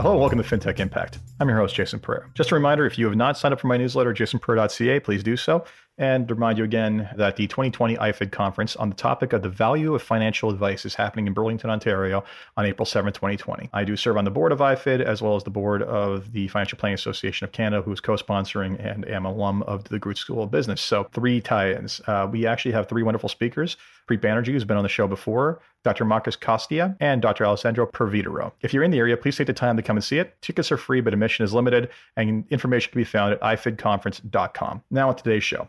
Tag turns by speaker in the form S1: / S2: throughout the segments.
S1: Hello welcome to FinTech Impact. I'm your host, Jason Pereira. Just a reminder if you have not signed up for my newsletter, jasonpereira.ca, please do so. And to remind you again that the 2020 IFID conference on the topic of the value of financial advice is happening in Burlington, Ontario on April 7, 2020. I do serve on the board of IFID as well as the board of the Financial Planning Association of Canada, who's co sponsoring and am alum of the Groot School of Business. So, three tie ins. Uh, we actually have three wonderful speakers. Preet Banerjee, who's been on the show before, Dr. Marcus Costia, and Dr. Alessandro Previtero. If you're in the area, please take the time to come and see it. Tickets are free, but admission is limited, and information can be found at ifidconference.com. Now, on today's show.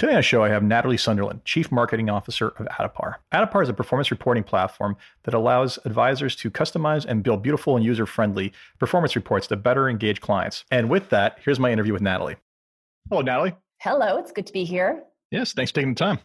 S1: Today on the show, I have Natalie Sunderland, Chief Marketing Officer of Addepar. Addepar is a performance reporting platform that allows advisors to customize and build beautiful and user friendly performance reports to better engage clients. And with that, here's my interview with Natalie. Hello, Natalie.
S2: Hello, it's good to be here.
S1: Yes, thanks for taking the time.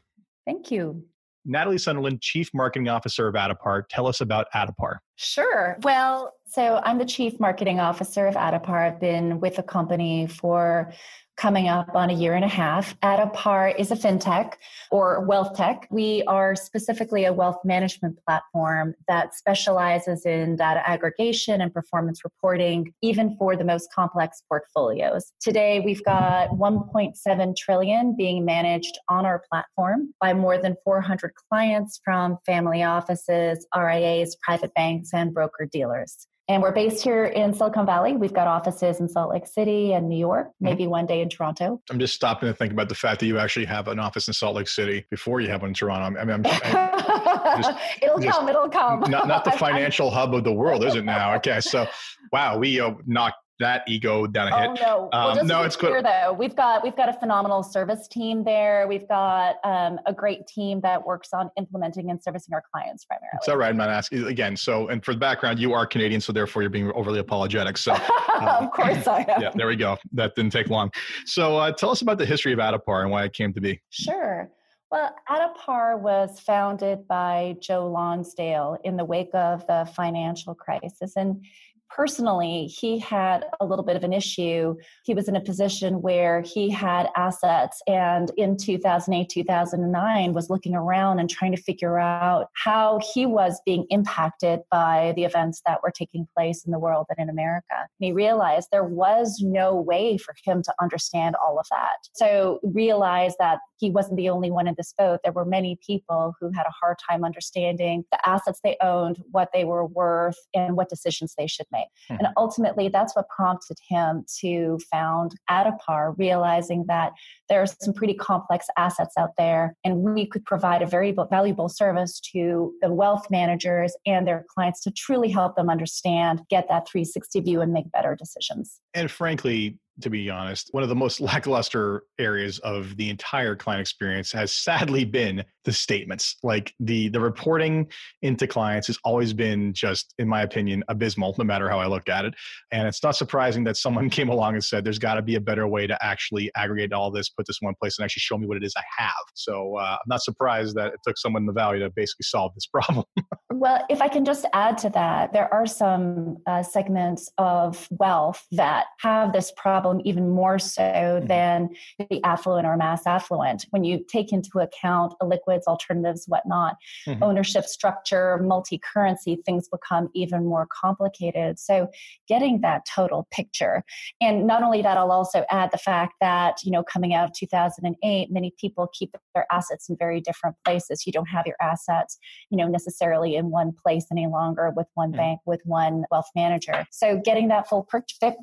S2: Thank you.
S1: Natalie Sunderland, Chief Marketing Officer of Addepar. Tell us about Addepar.
S2: Sure. Well, so I'm the Chief Marketing Officer of Addepar. I've been with the company for coming up on a year and a half. Addepar is a fintech or wealth tech. We are specifically a wealth management platform that specializes in data aggregation and performance reporting, even for the most complex portfolios. Today, we've got 1.7 trillion being managed on our platform by more than 400 clients from family offices, RIAs, private banks, and broker dealers. And we're based here in Silicon Valley. We've got offices in Salt Lake City and New York, mm-hmm. maybe mm-hmm. one day in Toronto.
S1: I'm just stopping to think about the fact that you actually have an office in Salt Lake City before you have one in Toronto. I mean, I'm,
S2: just, it'll just, come, it'll come.
S1: Not, not the financial hub of the world, is it now? Okay, so wow, we uh, knocked that ego down a
S2: hit. Oh no, um, well, no, it's clear good. though. We've got we've got a phenomenal service team there. We've got um, a great team that works on implementing and servicing our clients primarily.
S1: So right, I'm not asking again. So, and for the background, you are Canadian, so therefore you're being overly apologetic. So,
S2: uh, of course I am.
S1: Yeah, there we go. That didn't take long. So, uh, tell us about the history of Addepar and why it came to be.
S2: Sure. Well, Addepar was founded by Joe Lonsdale in the wake of the financial crisis. And personally, he had a little bit of an issue. He was in a position where he had assets and in 2008, 2009 was looking around and trying to figure out how he was being impacted by the events that were taking place in the world and in America. And he realized there was no way for him to understand all of that. So realized that he wasn't the only one in this boat. There were many people who had a hard time understanding the assets they owned, what they were worth, and what decisions they should make. Hmm. And ultimately, that's what prompted him to found Addepar, realizing that there are some pretty complex assets out there, and we could provide a very valuable service to the wealth managers and their clients to truly help them understand, get that 360 view, and make better decisions.
S1: And frankly, to be honest. One of the most lackluster areas of the entire client experience has sadly been the statements. Like the the reporting into clients has always been just, in my opinion, abysmal, no matter how I look at it. And it's not surprising that someone came along and said, "There's got to be a better way to actually aggregate all this, put this in one place, and actually show me what it is I have." So uh, I'm not surprised that it took someone in the valley to basically solve this problem.
S2: Well, if I can just add to that, there are some uh, segments of wealth that have this problem even more so mm-hmm. than the affluent or mass affluent. When you take into account liquids, alternatives, whatnot, mm-hmm. ownership structure, multi currency, things become even more complicated. So, getting that total picture. And not only that, I'll also add the fact that, you know, coming out of 2008, many people keep their assets in very different places. You don't have your assets, you know, necessarily in one place any longer with one mm-hmm. bank, with one wealth manager. So, getting that full,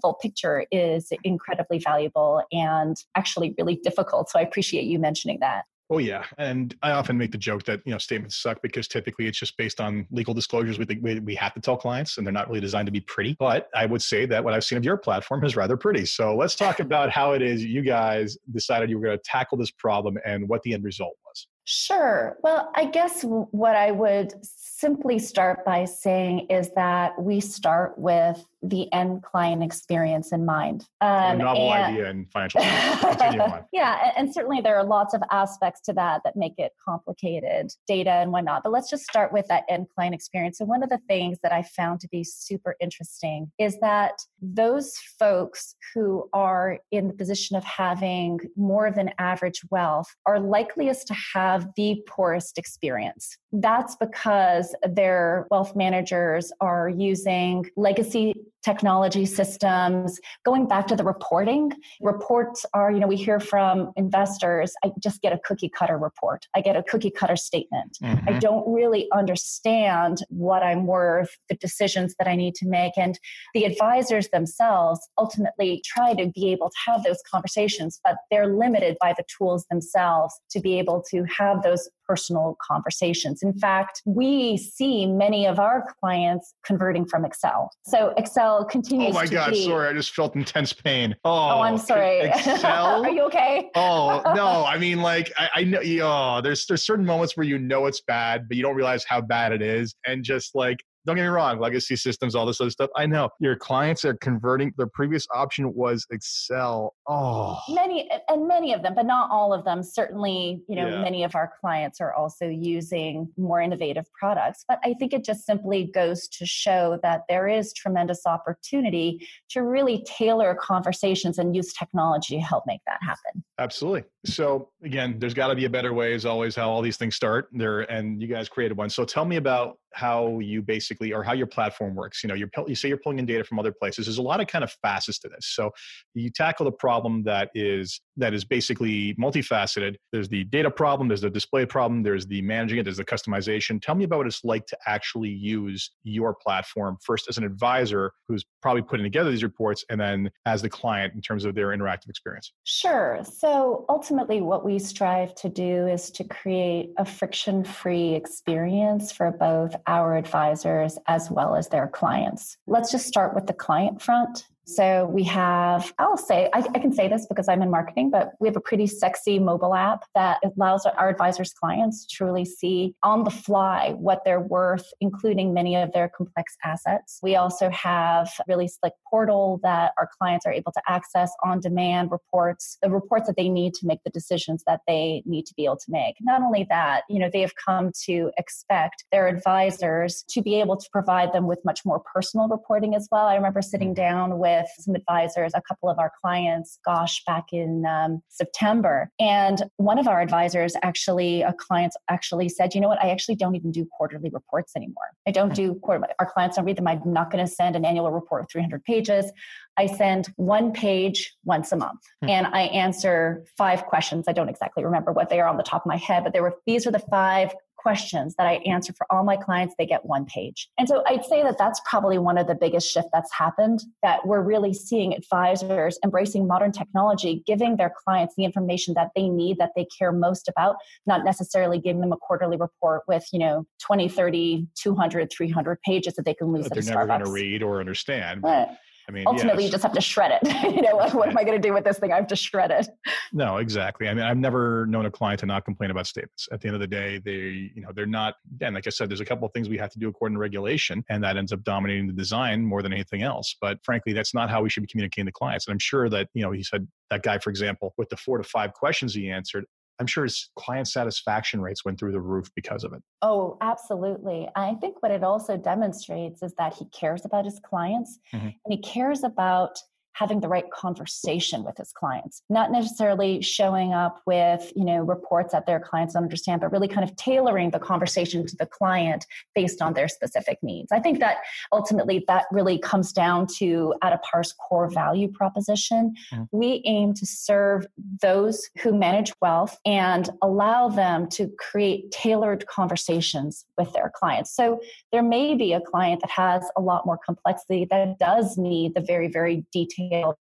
S2: full picture is incredibly valuable and actually really difficult. So I appreciate you mentioning that.
S1: Oh yeah, and I often make the joke that you know statements suck because typically it's just based on legal disclosures we think we have to tell clients, and they're not really designed to be pretty. But I would say that what I've seen of your platform is rather pretty. So let's talk about how it is you guys decided you were going to tackle this problem and what the end result.
S2: Sure. Well, I guess what I would simply start by saying is that we start with the end client experience in mind.
S1: Um, a novel and, idea in financial
S2: yeah, and certainly there are lots of aspects to that that make it complicated, data and whatnot. But let's just start with that end client experience. And one of the things that I found to be super interesting is that those folks who are in the position of having more than average wealth are likeliest to have the poorest experience. That's because their wealth managers are using legacy technology systems. Going back to the reporting, reports are, you know, we hear from investors, I just get a cookie cutter report. I get a cookie cutter statement. Mm-hmm. I don't really understand what I'm worth, the decisions that I need to make. And the advisors themselves ultimately try to be able to have those conversations, but they're limited by the tools themselves to be able to have those personal conversations. In fact, we see many of our clients converting from Excel. So Excel continues.
S1: Oh my God!
S2: Be,
S1: sorry, I just felt intense pain. Oh,
S2: oh I'm sorry.
S1: Excel?
S2: Are you okay?
S1: oh no, I mean, like I, I know. Oh, there's there's certain moments where you know it's bad, but you don't realize how bad it is, and just like don't get me wrong, legacy systems, all this other stuff. I know your clients are converting. Their previous option was Excel. Oh,
S2: many and many of them, but not all of them. Certainly, you know, yeah. many of our clients are also using more innovative products. But I think it just simply goes to show that there is tremendous opportunity to really tailor conversations and use technology to help make that happen.
S1: Absolutely. So again, there's got to be a better way. Is always how all these things start. There, and you guys created one. So tell me about how you basically or how your platform works you know you're you say you're pulling in data from other places there's a lot of kind of facets to this. So you tackle the problem that is that is basically multifaceted. There's the data problem there's the display problem there's the managing it there's the customization. Tell me about what it's like to actually use your platform first as an advisor who's probably putting together these reports and then as the client in terms of their interactive experience.
S2: Sure. So ultimately what we strive to do is to create a friction free experience for both our advisors as well as their clients. Let's just start with the client front. So we have, I'll say, I, I, can say this because I'm in marketing, but we have a pretty sexy mobile app that allows our advisors' clients to truly see on the fly what they're worth, including many of their complex assets. We also have really slick portal that our clients are able to access on demand reports, the reports that they need to make the decisions that they need to be able to make. Not only that, you know, they have come to expect their advisors to be able to provide them with much more personal reporting as well. I remember sitting mm. down with with some advisors, a couple of our clients, gosh, back in um, September. And one of our advisors actually, a client actually said, you know what, I actually don't even do quarterly reports anymore. I don't hmm. do quarter, our clients don't read them. I'm not going to send an annual report of 300 pages. I send one page once a month hmm. and I answer five questions. I don't exactly remember what they are on the top of my head, but there were these are the five questions that I answer for all my clients, they get one page. And so I'd say that that's probably one of the biggest shift that's happened that we're really seeing advisors embracing modern technology, giving their clients the information that they need, that they care most about, not necessarily giving them a quarterly report with, you know, 20, 30, 200, 300 pages that they can lose.
S1: That they're never going to read or understand.
S2: But, I mean, ultimately, yes. you just have to shred it. you know, what, what am I going to do with this thing? I have to shred it.
S1: No, exactly. I mean, I've never known a client to not complain about statements. At the end of the day, they, you know, they're not. Again, like I said, there's a couple of things we have to do according to regulation, and that ends up dominating the design more than anything else. But frankly, that's not how we should be communicating to clients. And I'm sure that, you know, he said that guy, for example, with the four to five questions he answered, I'm sure his client satisfaction rates went through the roof because of it.
S2: Oh, absolutely. I think what it also demonstrates is that he cares about his clients mm-hmm. and he cares about having the right conversation with his clients not necessarily showing up with you know reports that their clients don't understand but really kind of tailoring the conversation to the client based on their specific needs i think that ultimately that really comes down to Addepar's core value proposition mm-hmm. we aim to serve those who manage wealth and allow them to create tailored conversations with their clients so there may be a client that has a lot more complexity that does need the very very detailed detailed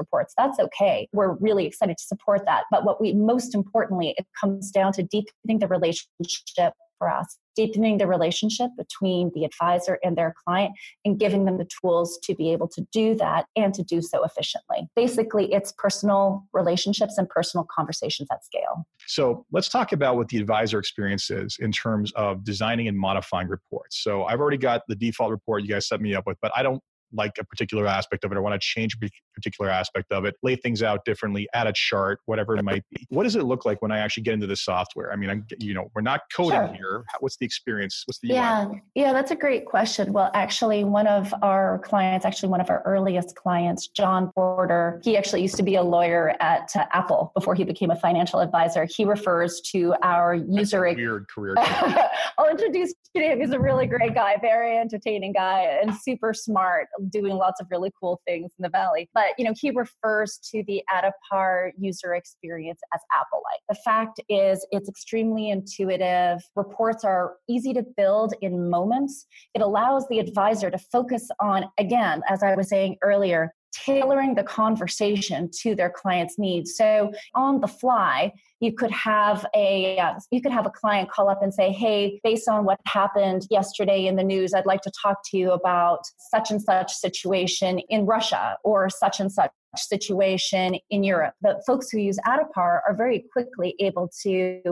S2: reports. That's okay. We're really excited to support that. But what we most importantly it comes down to deepening the relationship for us deepening the relationship between the advisor and their client and giving them the tools to be able to do that and to do so efficiently. Basically it's personal relationships and personal conversations at scale.
S1: So let's talk about what the advisor experience is in terms of designing and modifying reports. So i've already got the default report you guys set me up with but i don't like a particular aspect of it or want to change a particular aspect of it, lay things out differently, add a chart, whatever it might be. What does it look like when I actually get into the software? I mean, I'm, you know, we're not coding sure. here. What's the experience? What's the
S2: yeah, UI? yeah, that's a great question. Well, actually, one of our clients, actually one of our earliest clients, John Porter, he actually used to be a lawyer at uh, Apple before he became a financial advisor. He refers to our user
S1: weird career.
S2: I'll introduce you to him. He's a really great guy, very entertaining guy, and super smart doing lots of really cool things in the valley. But you know, he refers to the at a par user experience as Apple-like. The fact is, it's extremely intuitive. Reports are easy to build in moments. It allows the advisor to focus on, again, as I was saying earlier, tailoring the conversation to their client's needs. So on the fly, you could have a uh, you could have a client call up and say, "Hey, based on what happened yesterday in the news, I'd like to talk to you about such and such situation in Russia or such and such situation in Europe." The folks who use Addepar are very quickly able to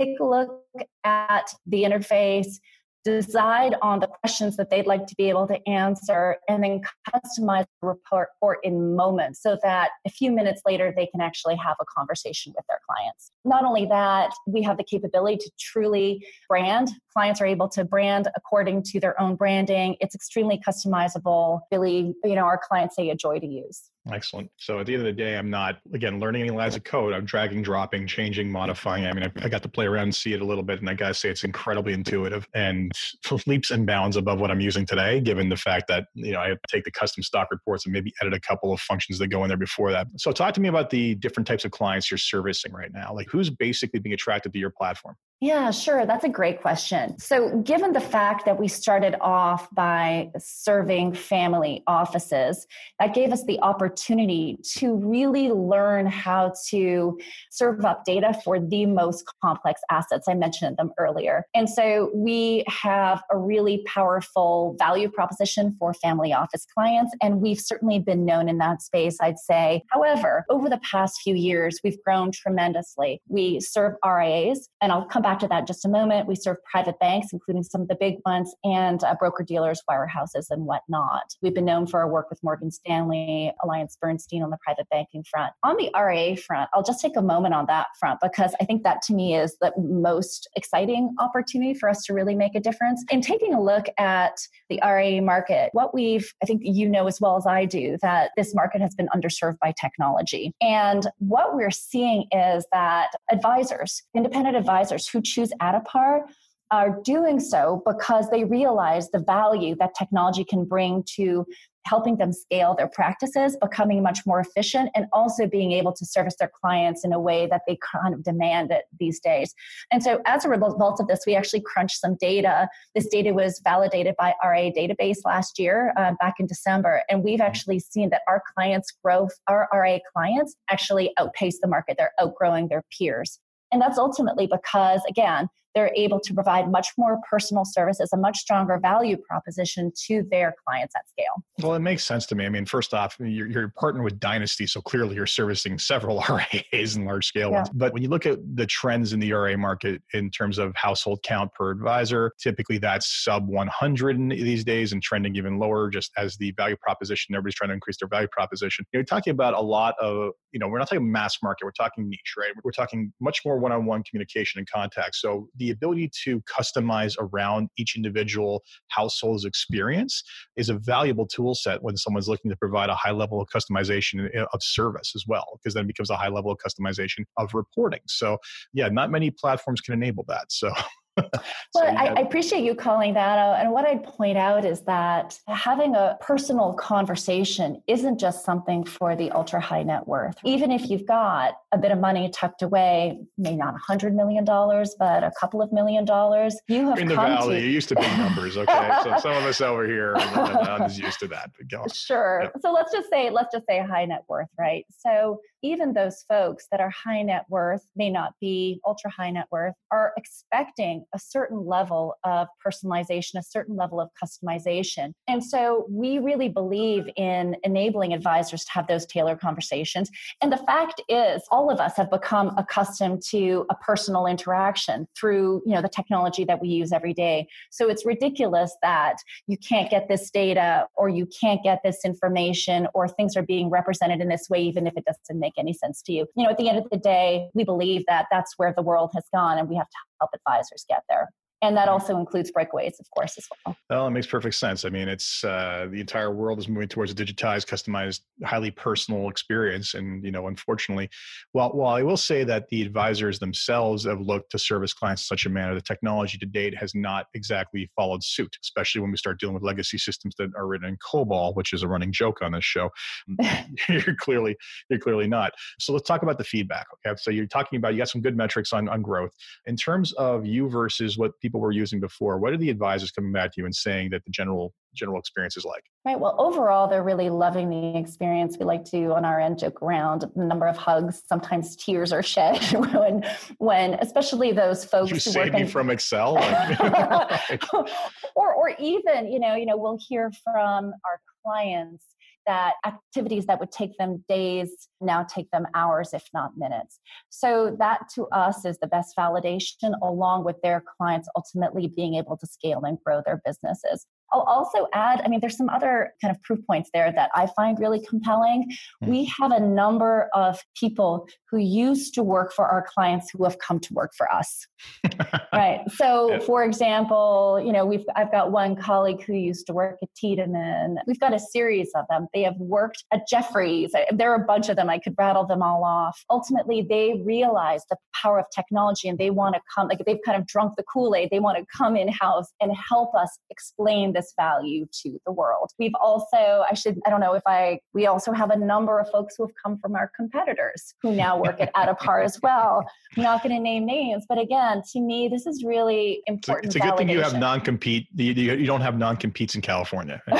S2: take a look at the interface decide on the questions that they'd like to be able to answer, and then customize the report in moments so that a few minutes later they can actually have a conversation with their clients. Not only that, we have the capability to truly brand. Clients are able to brand according to their own branding. It's extremely customizable. Really, you know, our clients say a joy to use.
S1: Excellent. So at the end of the day, I'm not again learning any lines of code. I'm dragging, dropping, changing, modifying. I mean, I, I got to play around and see it a little bit, and I gotta say it's incredibly intuitive and leaps and bounds above what I'm using today. Given the fact that you know I take the custom stock reports and maybe edit a couple of functions that go in there before that. So talk to me about the different types of clients you're servicing right now. Like who's basically being attracted to your platform?
S2: Yeah, sure. That's a great question. So, given the fact that we started off by serving family offices, that gave us the opportunity to really learn how to serve up data for the most complex assets. I mentioned them earlier. And so, we have a really powerful value proposition for family office clients, and we've certainly been known in that space, I'd say. However, over the past few years, we've grown tremendously. We serve RIAs, and I'll come back back to that just a moment. We serve private banks, including some of the big ones, and uh, broker dealers, wirehouses, and whatnot. We've been known for our work with Morgan Stanley, Alliance Bernstein on the private banking front. On the RIA front, I'll just take a moment on that front because I think that to me is the most exciting opportunity for us to really make a difference. In taking a look at the RIA market, what we've, I think you know as well as I do, that this market has been underserved by technology. And what we're seeing is that advisors, independent advisors who choose Addepar are doing so because they realize the value that technology can bring to helping them scale their practices, becoming much more efficient, and also being able to service their clients in a way that they kind of demand it these days. And so, as a result of this, we actually crunched some data. This data was validated by RIA Database last year, uh, back in December, and we've actually seen that our clients' growth, our RIA clients, actually outpace the market. They're outgrowing their peers. And that's ultimately because, again, they're able to provide much more personal services, a much stronger value proposition to their clients at scale.
S1: Well, it makes sense to me. I mean, first off, you're, you're partnered with Dynasty, so clearly you're servicing several RAs and large scale yeah. ones. But when you look at the trends in the RA market in terms of household count per advisor, typically that's sub 100 these days and trending even lower just as the value proposition, everybody's trying to increase their value proposition. You're talking about a lot of, you know, we're not talking mass market, we're talking niche, right? We're talking much more one on one communication and contact. So the ability to customize around each individual household's experience is a valuable tool set when someone's looking to provide a high level of customization eh, of service as well, because then it becomes a high level of customization of reporting. So, yeah, not many platforms can enable that. So,
S2: well, I, I, appreciate you calling that out. And what I'd point out is that having a personal conversation isn't just something for the ultra high net worth. Even if you've got a bit of money tucked away, maybe not a hundred million dollars, but a couple of million dollars, you have
S1: in the valley. To... You used to be numbers, okay? so some of us over here are not used to that.
S2: Sure. Yep. So let's just say let's just say high net worth, right? So even those folks that are high net worth may not be ultra high net worth are expecting a certain level of personalization a certain level of customization. And so we really believe in enabling advisors to have those tailored conversations. And the fact is all of us have become accustomed to a personal interaction through you know the technology that we use every day. So it's ridiculous that you can't get this data or you can't get this information or things are being represented in this way even if it doesn't make any sense to you. You know, at the end of the day, we believe that that's where the world has gone and we have to help advisors get there. And that also includes breakaways, of course, as well.
S1: Well, it makes perfect sense. I mean, it's uh, the entire world is moving towards a digitized, customized, highly personal experience, and you know, unfortunately, while while I will say that the advisors themselves have looked to service clients in such a manner, the technology to date has not exactly followed suit, especially when we start dealing with legacy systems that are written in COBOL, which is a running joke on this show. you're clearly you're clearly not. So let's talk about the feedback. Okay, so you're talking about you got some good metrics on on growth in terms of you versus what people people were using before, what are the advisors coming back to you and saying that the general general experience is like?
S2: Right. Well, overall, they're really loving the experience. We like to, on our end, joke around the number of hugs. Sometimes tears are shed when, when, especially those folks.
S1: You who save me in, from Excel,
S2: or, or even, you know, you know, we'll hear from our clients that activities that would take them days now take them hours, if not minutes. So, that to us is the best validation, along with their clients ultimately being able to scale and grow their businesses. I'll also add, I mean, there's some other kind of proof points there that I find really compelling. Mm. We have a number of people who used to work for our clients who have come to work for us. right. So, yep. for example, you know, we've I've got one colleague who used to work at Tiedemann. We've got a series of them. They have worked at Jefferies. There are a bunch of them. I could rattle them all off. Ultimately, they realize the power of technology and they want to come, like they've kind of drunk the Kool Aid. They want to come in house and help us explain this value to the world. We've also, I should, I don't know if I, we also have a number of folks who have come from our competitors who now work at Addepar as well. I'm not going to name names, but again, to me, this is really important.
S1: It's a, it's a good thing you have non compete, you, you don't have non competes in California.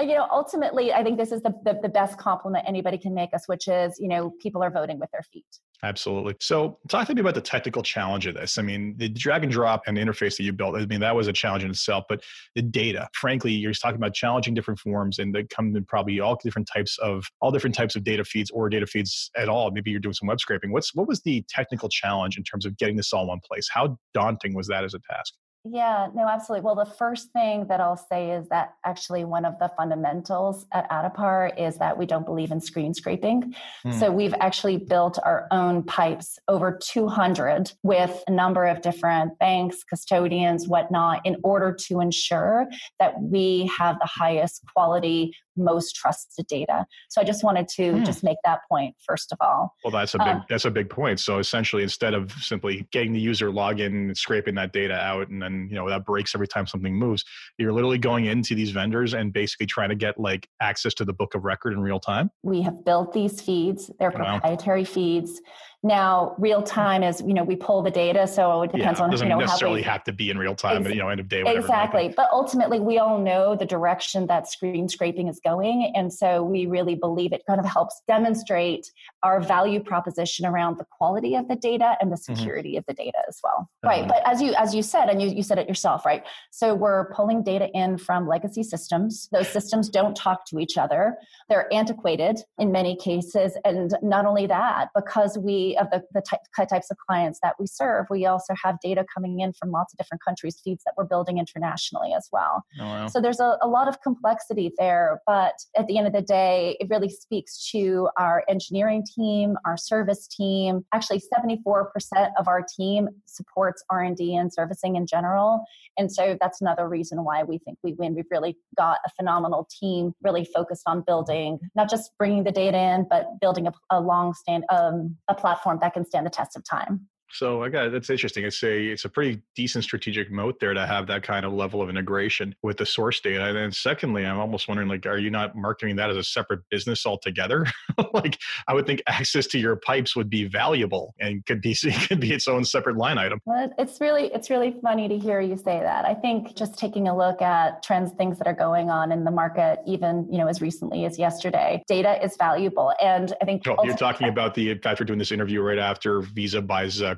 S2: you know, ultimately, I think this is the, the, the best compliment anybody can make us, which is, you know, people are voting with their feet.
S1: Absolutely. So, talk to me about the technical challenge of this. I mean, the drag and drop and the interface that you built, I mean, that was a challenge in itself, but the data, frankly, you're talking about challenging different forms and they come in probably all different types of all different types of data feeds or data feeds at all. Maybe you're doing some web scraping. What's what was the technical challenge in terms of getting this all in one place? How daunting was that as a task?
S2: Yeah, no, absolutely. Well, the first thing that I'll say is that actually one of the fundamentals at Addepar is that we don't believe in screen scraping. Hmm. So we've actually built our own pipes, over 200, with a number of different banks, custodians, whatnot, in order to ensure that we have the highest quality most trusted data. So I just wanted to hmm. just make that point first of all.
S1: Well, that's a big um, that's a big point. So essentially, instead of simply getting the user login and scraping that data out, and then you know that breaks every time something moves, you're literally going into these vendors and basically trying to get like access to the book of record in real time.
S2: We have built these feeds; they're proprietary wow. feeds. Now, real time is you know we pull the data, so it depends
S1: yeah,
S2: on
S1: doesn't
S2: you know
S1: necessarily
S2: how we,
S1: have to be in real time. Ex- you know, end of day.
S2: Exactly, but ultimately, we all know the direction that screen scraping is going, and so we really believe it kind of helps demonstrate our value proposition around the quality of the data and the mm-hmm. security mm-hmm. of the data as well. Mm-hmm. Right, but as you as you said, and you you said it yourself, right? So we're pulling data in from legacy systems. Those systems don't talk to each other. They're antiquated in many cases, and not only that, because we of the the type types of clients that we serve, we also have data coming in from lots of different countries, feeds that we're building internationally as well. Oh, wow. So there's a, a lot of complexity there, but at the end of the day, it really speaks to our engineering team, our service team. Actually, 74% of our team supports R&D and servicing in general. And so that's another reason why we think we win. We've really got a phenomenal team really focused on building, not just bringing the data in, but building a, a long stand, um, a platform that can stand the test of time.
S1: So I got that's interesting. It's a it's a pretty decent strategic moat there to have that kind of level of integration with the source data. And then secondly, I'm almost wondering like, are you not marketing that as a separate business altogether? like I would think access to your pipes would be valuable and could be could be its own separate line item.
S2: Well, it's really it's really funny to hear you say that. I think just taking a look at trends, things that are going on in the market, even you know as recently as yesterday, data is valuable. And I think
S1: oh, you're talking about the in fact we're doing this interview right after Visa buys uh,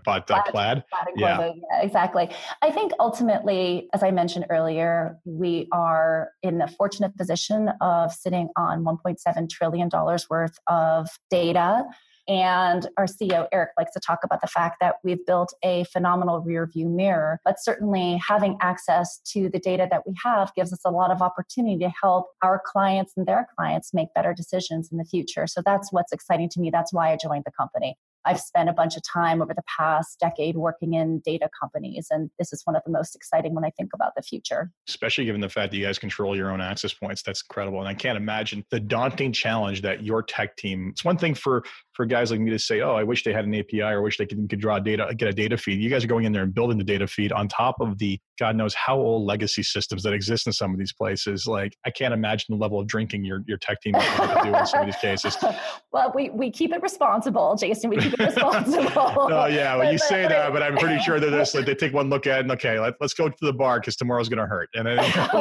S1: uh, Plaid. Plaid
S2: yeah. yeah, exactly. I think ultimately, as I mentioned earlier, we are in the fortunate position of sitting on 1.7 trillion dollars worth of data. And our CEO, Eric, likes to talk about the fact that we've built a phenomenal rear view mirror. But certainly, having access to the data that we have gives us a lot of opportunity to help our clients and their clients make better decisions in the future. So that's what's exciting to me. That's why I joined the company. I've spent a bunch of time over the past decade working in data companies, and this is one of the most exciting when I think about the future.
S1: Especially given the fact that you guys control your own access points, that's incredible. And I can't imagine the daunting challenge that your tech team. It's one thing for for guys like me to say, "Oh, I wish they had an API or wish they could, could draw data, get a data feed." You guys are going in there and building the data feed on top of the God knows how old legacy systems that exist in some of these places. Like, I can't imagine the level of drinking your your tech team is to do in some of these cases.
S2: well, we we keep it responsible, Jason. We keep it responsible.
S1: oh yeah, well, you say that, but I'm pretty sure they're just like they take one look at it and okay, let, us go to the bar because tomorrow's going to hurt. And then,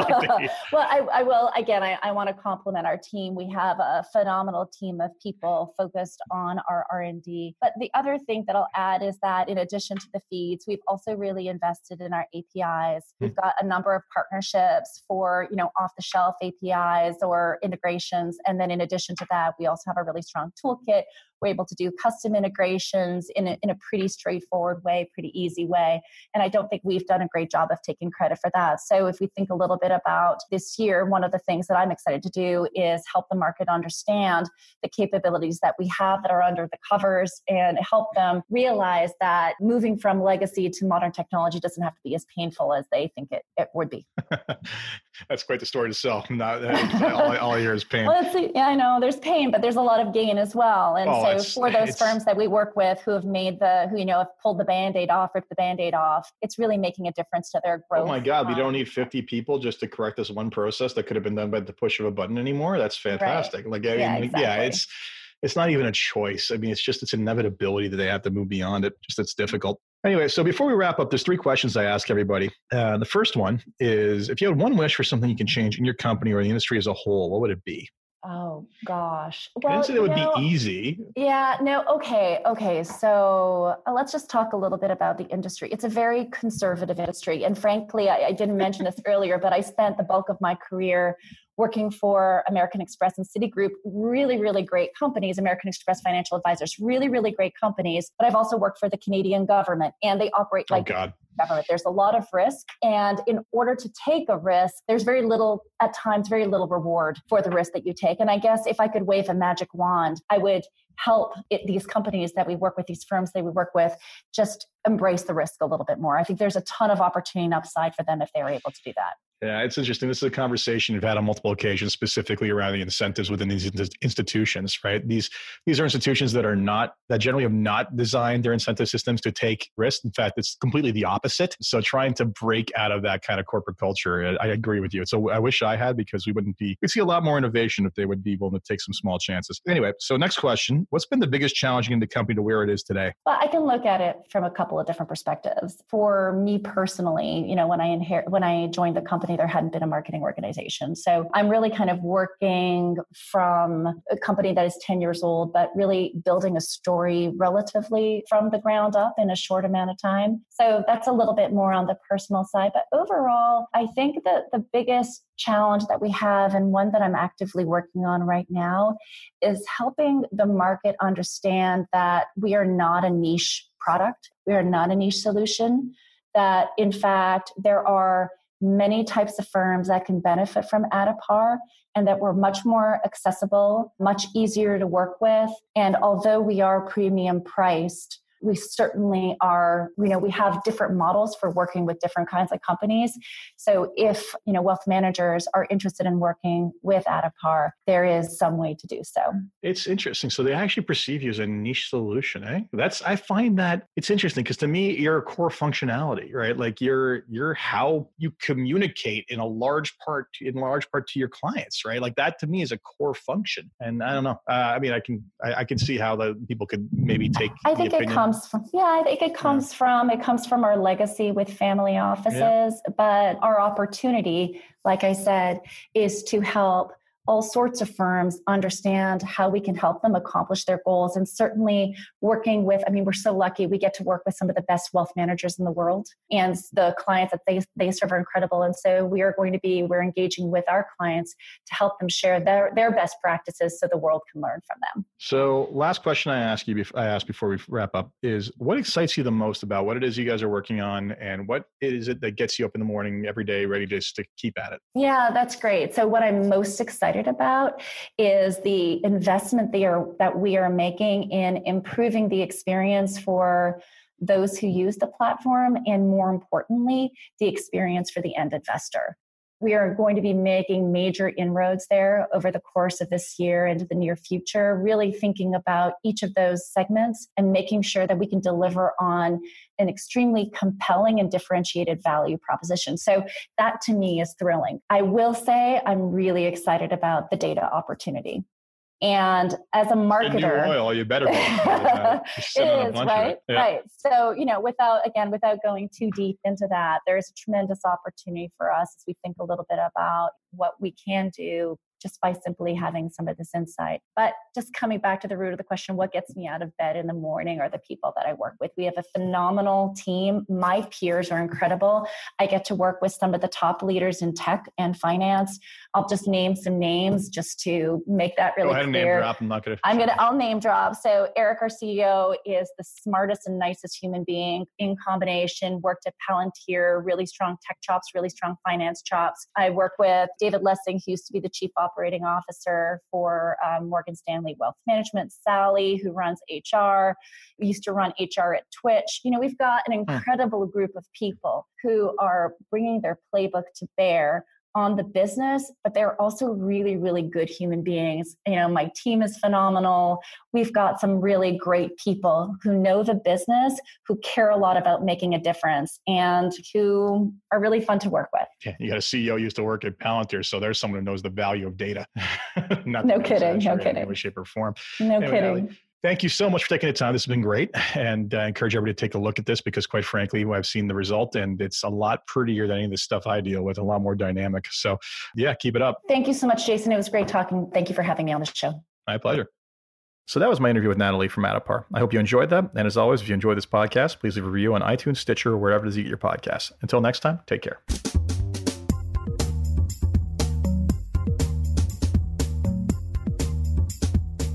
S2: well, I, I will again. I, I want to compliment our team. We have a phenomenal team of people focused on our R and D. But the other thing that I'll add is that in addition to the feeds, we've also really invested in our APIs. Hmm. We've got a number of partnerships for you know off the shelf APIs or integrations, and then in addition to that, we also have a really strong toolkit we're able to do custom integrations in a, in a pretty straightforward way, pretty easy way. And I don't think we've done a great job of taking credit for that. So if we think a little bit about this year, one of the things that I'm excited to do is help the market understand the capabilities that we have that are under the covers and help them realize that moving from legacy to modern technology doesn't have to be as painful as they think it, it would be.
S1: That's quite the story to sell. Not all, all I hear is pain.
S2: Well, yeah, I know there's pain, but there's a lot of gain as well. And oh, so for those firms that we work with who have made the, who you know have pulled the band-aid off, ripped the band-aid off, it's really making a difference to their growth.
S1: Oh my God, um, we don't need 50 people just to correct this one process that could have been done by the push of a button anymore. That's fantastic. Right. Like I yeah, mean, exactly. yeah, it's it's not even a choice. I mean, it's just it's inevitability that they have to move beyond it. Just it's difficult. Anyway, so before we wrap up, there's three questions I ask everybody. Uh, the first one is if you had one wish for something you can change in your company or the industry as a whole, what would it be?
S2: Oh gosh.
S1: Well, I didn't say that would know, be easy.
S2: Yeah, no, okay, okay. So uh, let's just talk a little bit about the industry. It's a very conservative industry. And frankly, I, I didn't mention this earlier, but I spent the bulk of my career working for American Express and Citigroup, really, really great companies, American Express Financial Advisors, really, really great companies. But I've also worked for the Canadian government and they operate oh, like oh God. Government. There's a lot of risk. And in order to take a risk, there's very little, at times, very little reward for the risk that you take. And I guess if I could wave a magic wand, I would help it, these companies that we work with, these firms that we work with, just embrace the risk a little bit more. I think there's a ton of opportunity and upside for them if they were able to do that.
S1: Yeah, it's interesting. This is a conversation we've had on multiple occasions, specifically around the incentives within these institutions. Right? These these are institutions that are not that generally have not designed their incentive systems to take risk. In fact, it's completely the opposite. So, trying to break out of that kind of corporate culture, uh, I agree with you. So, I wish I had because we wouldn't be. We'd see a lot more innovation if they would be willing to take some small chances. Anyway, so next question: What's been the biggest challenge in the company to where it is today?
S2: Well, I can look at it from a couple of different perspectives. For me personally, you know, when I inherit when I joined the company, there hadn't been a marketing organization. So I'm really kind of working from a company that is 10 years old, but really building a story relatively from the ground up in a short amount of time. So that's a little bit more on the personal side. But overall, I think that the biggest challenge that we have, and one that I'm actively working on right now, is helping the market understand that we are not a niche product, we are not a niche solution. That in fact, there are many types of firms that can benefit from Addepar and that we're much more accessible, much easier to work with. And although we are premium priced, we certainly are you know we have different models for working with different kinds of companies. So if you know wealth managers are interested in working with Addepar there is some way to do so.
S1: It's interesting. So they actually perceive you as a niche solution eh? That's i find that it's interesting because to me you're a core functionality right? Like you're you're how you communicate in a large part in large part to your clients right? Like that to me is a core function. And i don't know. Uh, i mean i can I, I, can see how the people could maybe take
S2: i think it comes comes from yeah i think it comes yeah. from it comes from our legacy with family offices yeah. but our opportunity like i said is to help all sorts of firms understand how we can help them accomplish their goals. And certainly working with i mean we're so lucky we get to work with some of the best wealth managers in the world. And the clients that they, they serve are incredible. And so we are going to be we're engaging with our clients to help them share their, their best practices so the world can learn from them.
S1: So last question i ask you i ask before we wrap up is what excites you the most about what it is you guys are working on and what is it that gets you up in the morning every day ready just to keep at it?
S2: Yeah that's great. So what i'm most excited excited about is the investment that we are making in improving the experience for those who use the platform and more importantly the experience for the end investor we are going to be making major inroads there over the course of this year into the near future, really thinking about each of those segments and making sure that we can deliver on an extremely compelling and differentiated value proposition. So, that to me is thrilling. I will say I'm really excited about the data opportunity. And as a marketer,
S1: oil, you better be.
S2: it is right, yeah. right. So you know, without again, without going too deep into that, there is a tremendous opportunity for us as we think a little bit about what we can do just by simply having some of this insight. But just coming back to the root of the question, what gets me out of bed in the morning are the people that I work with. We have a phenomenal team. My peers are incredible. I get to work with some of the top leaders in tech and finance. I'll just name some names just to make that really
S1: Go ahead
S2: clear.
S1: name drop. I'm not gonna.
S2: I'm gonna. I'll name drop. So Eric, our CEO, is the smartest and nicest human being. In combination, worked at Palantir, really strong tech chops, really strong finance chops. I work with David Lessing, who used to be the chief operating officer for um, Morgan Stanley Wealth Management. Sally, who runs HR, we used to run HR at Twitch. You know, we've got an hmm. incredible group of people who are bringing their playbook to bear on the business, but they're also really, really good human beings. You know, my team is phenomenal. We've got some really great people who know the business, who care a lot about making a difference, and who are really fun to work with.
S1: Yeah, you got a CEO used to work at Palantir, so there's someone who knows the value of data.
S2: no kidding, no kidding.
S1: In any way, shape, or form.
S2: No anyway, kidding.
S1: Thank you so much for taking the time. This has been great. And I encourage everybody to take a look at this because, quite frankly, I've seen the result and it's a lot prettier than any of the stuff I deal with, a lot more dynamic. So, yeah, keep it up.
S2: Thank you so much, Jason. It was great talking. Thank you for having me on the show.
S1: My pleasure. So that was my interview with Natalie from Addepar. I hope you enjoyed that. And as always, if you enjoyed this podcast, please leave a review on iTunes, Stitcher, or wherever it is you get your podcasts. Until next time, take care.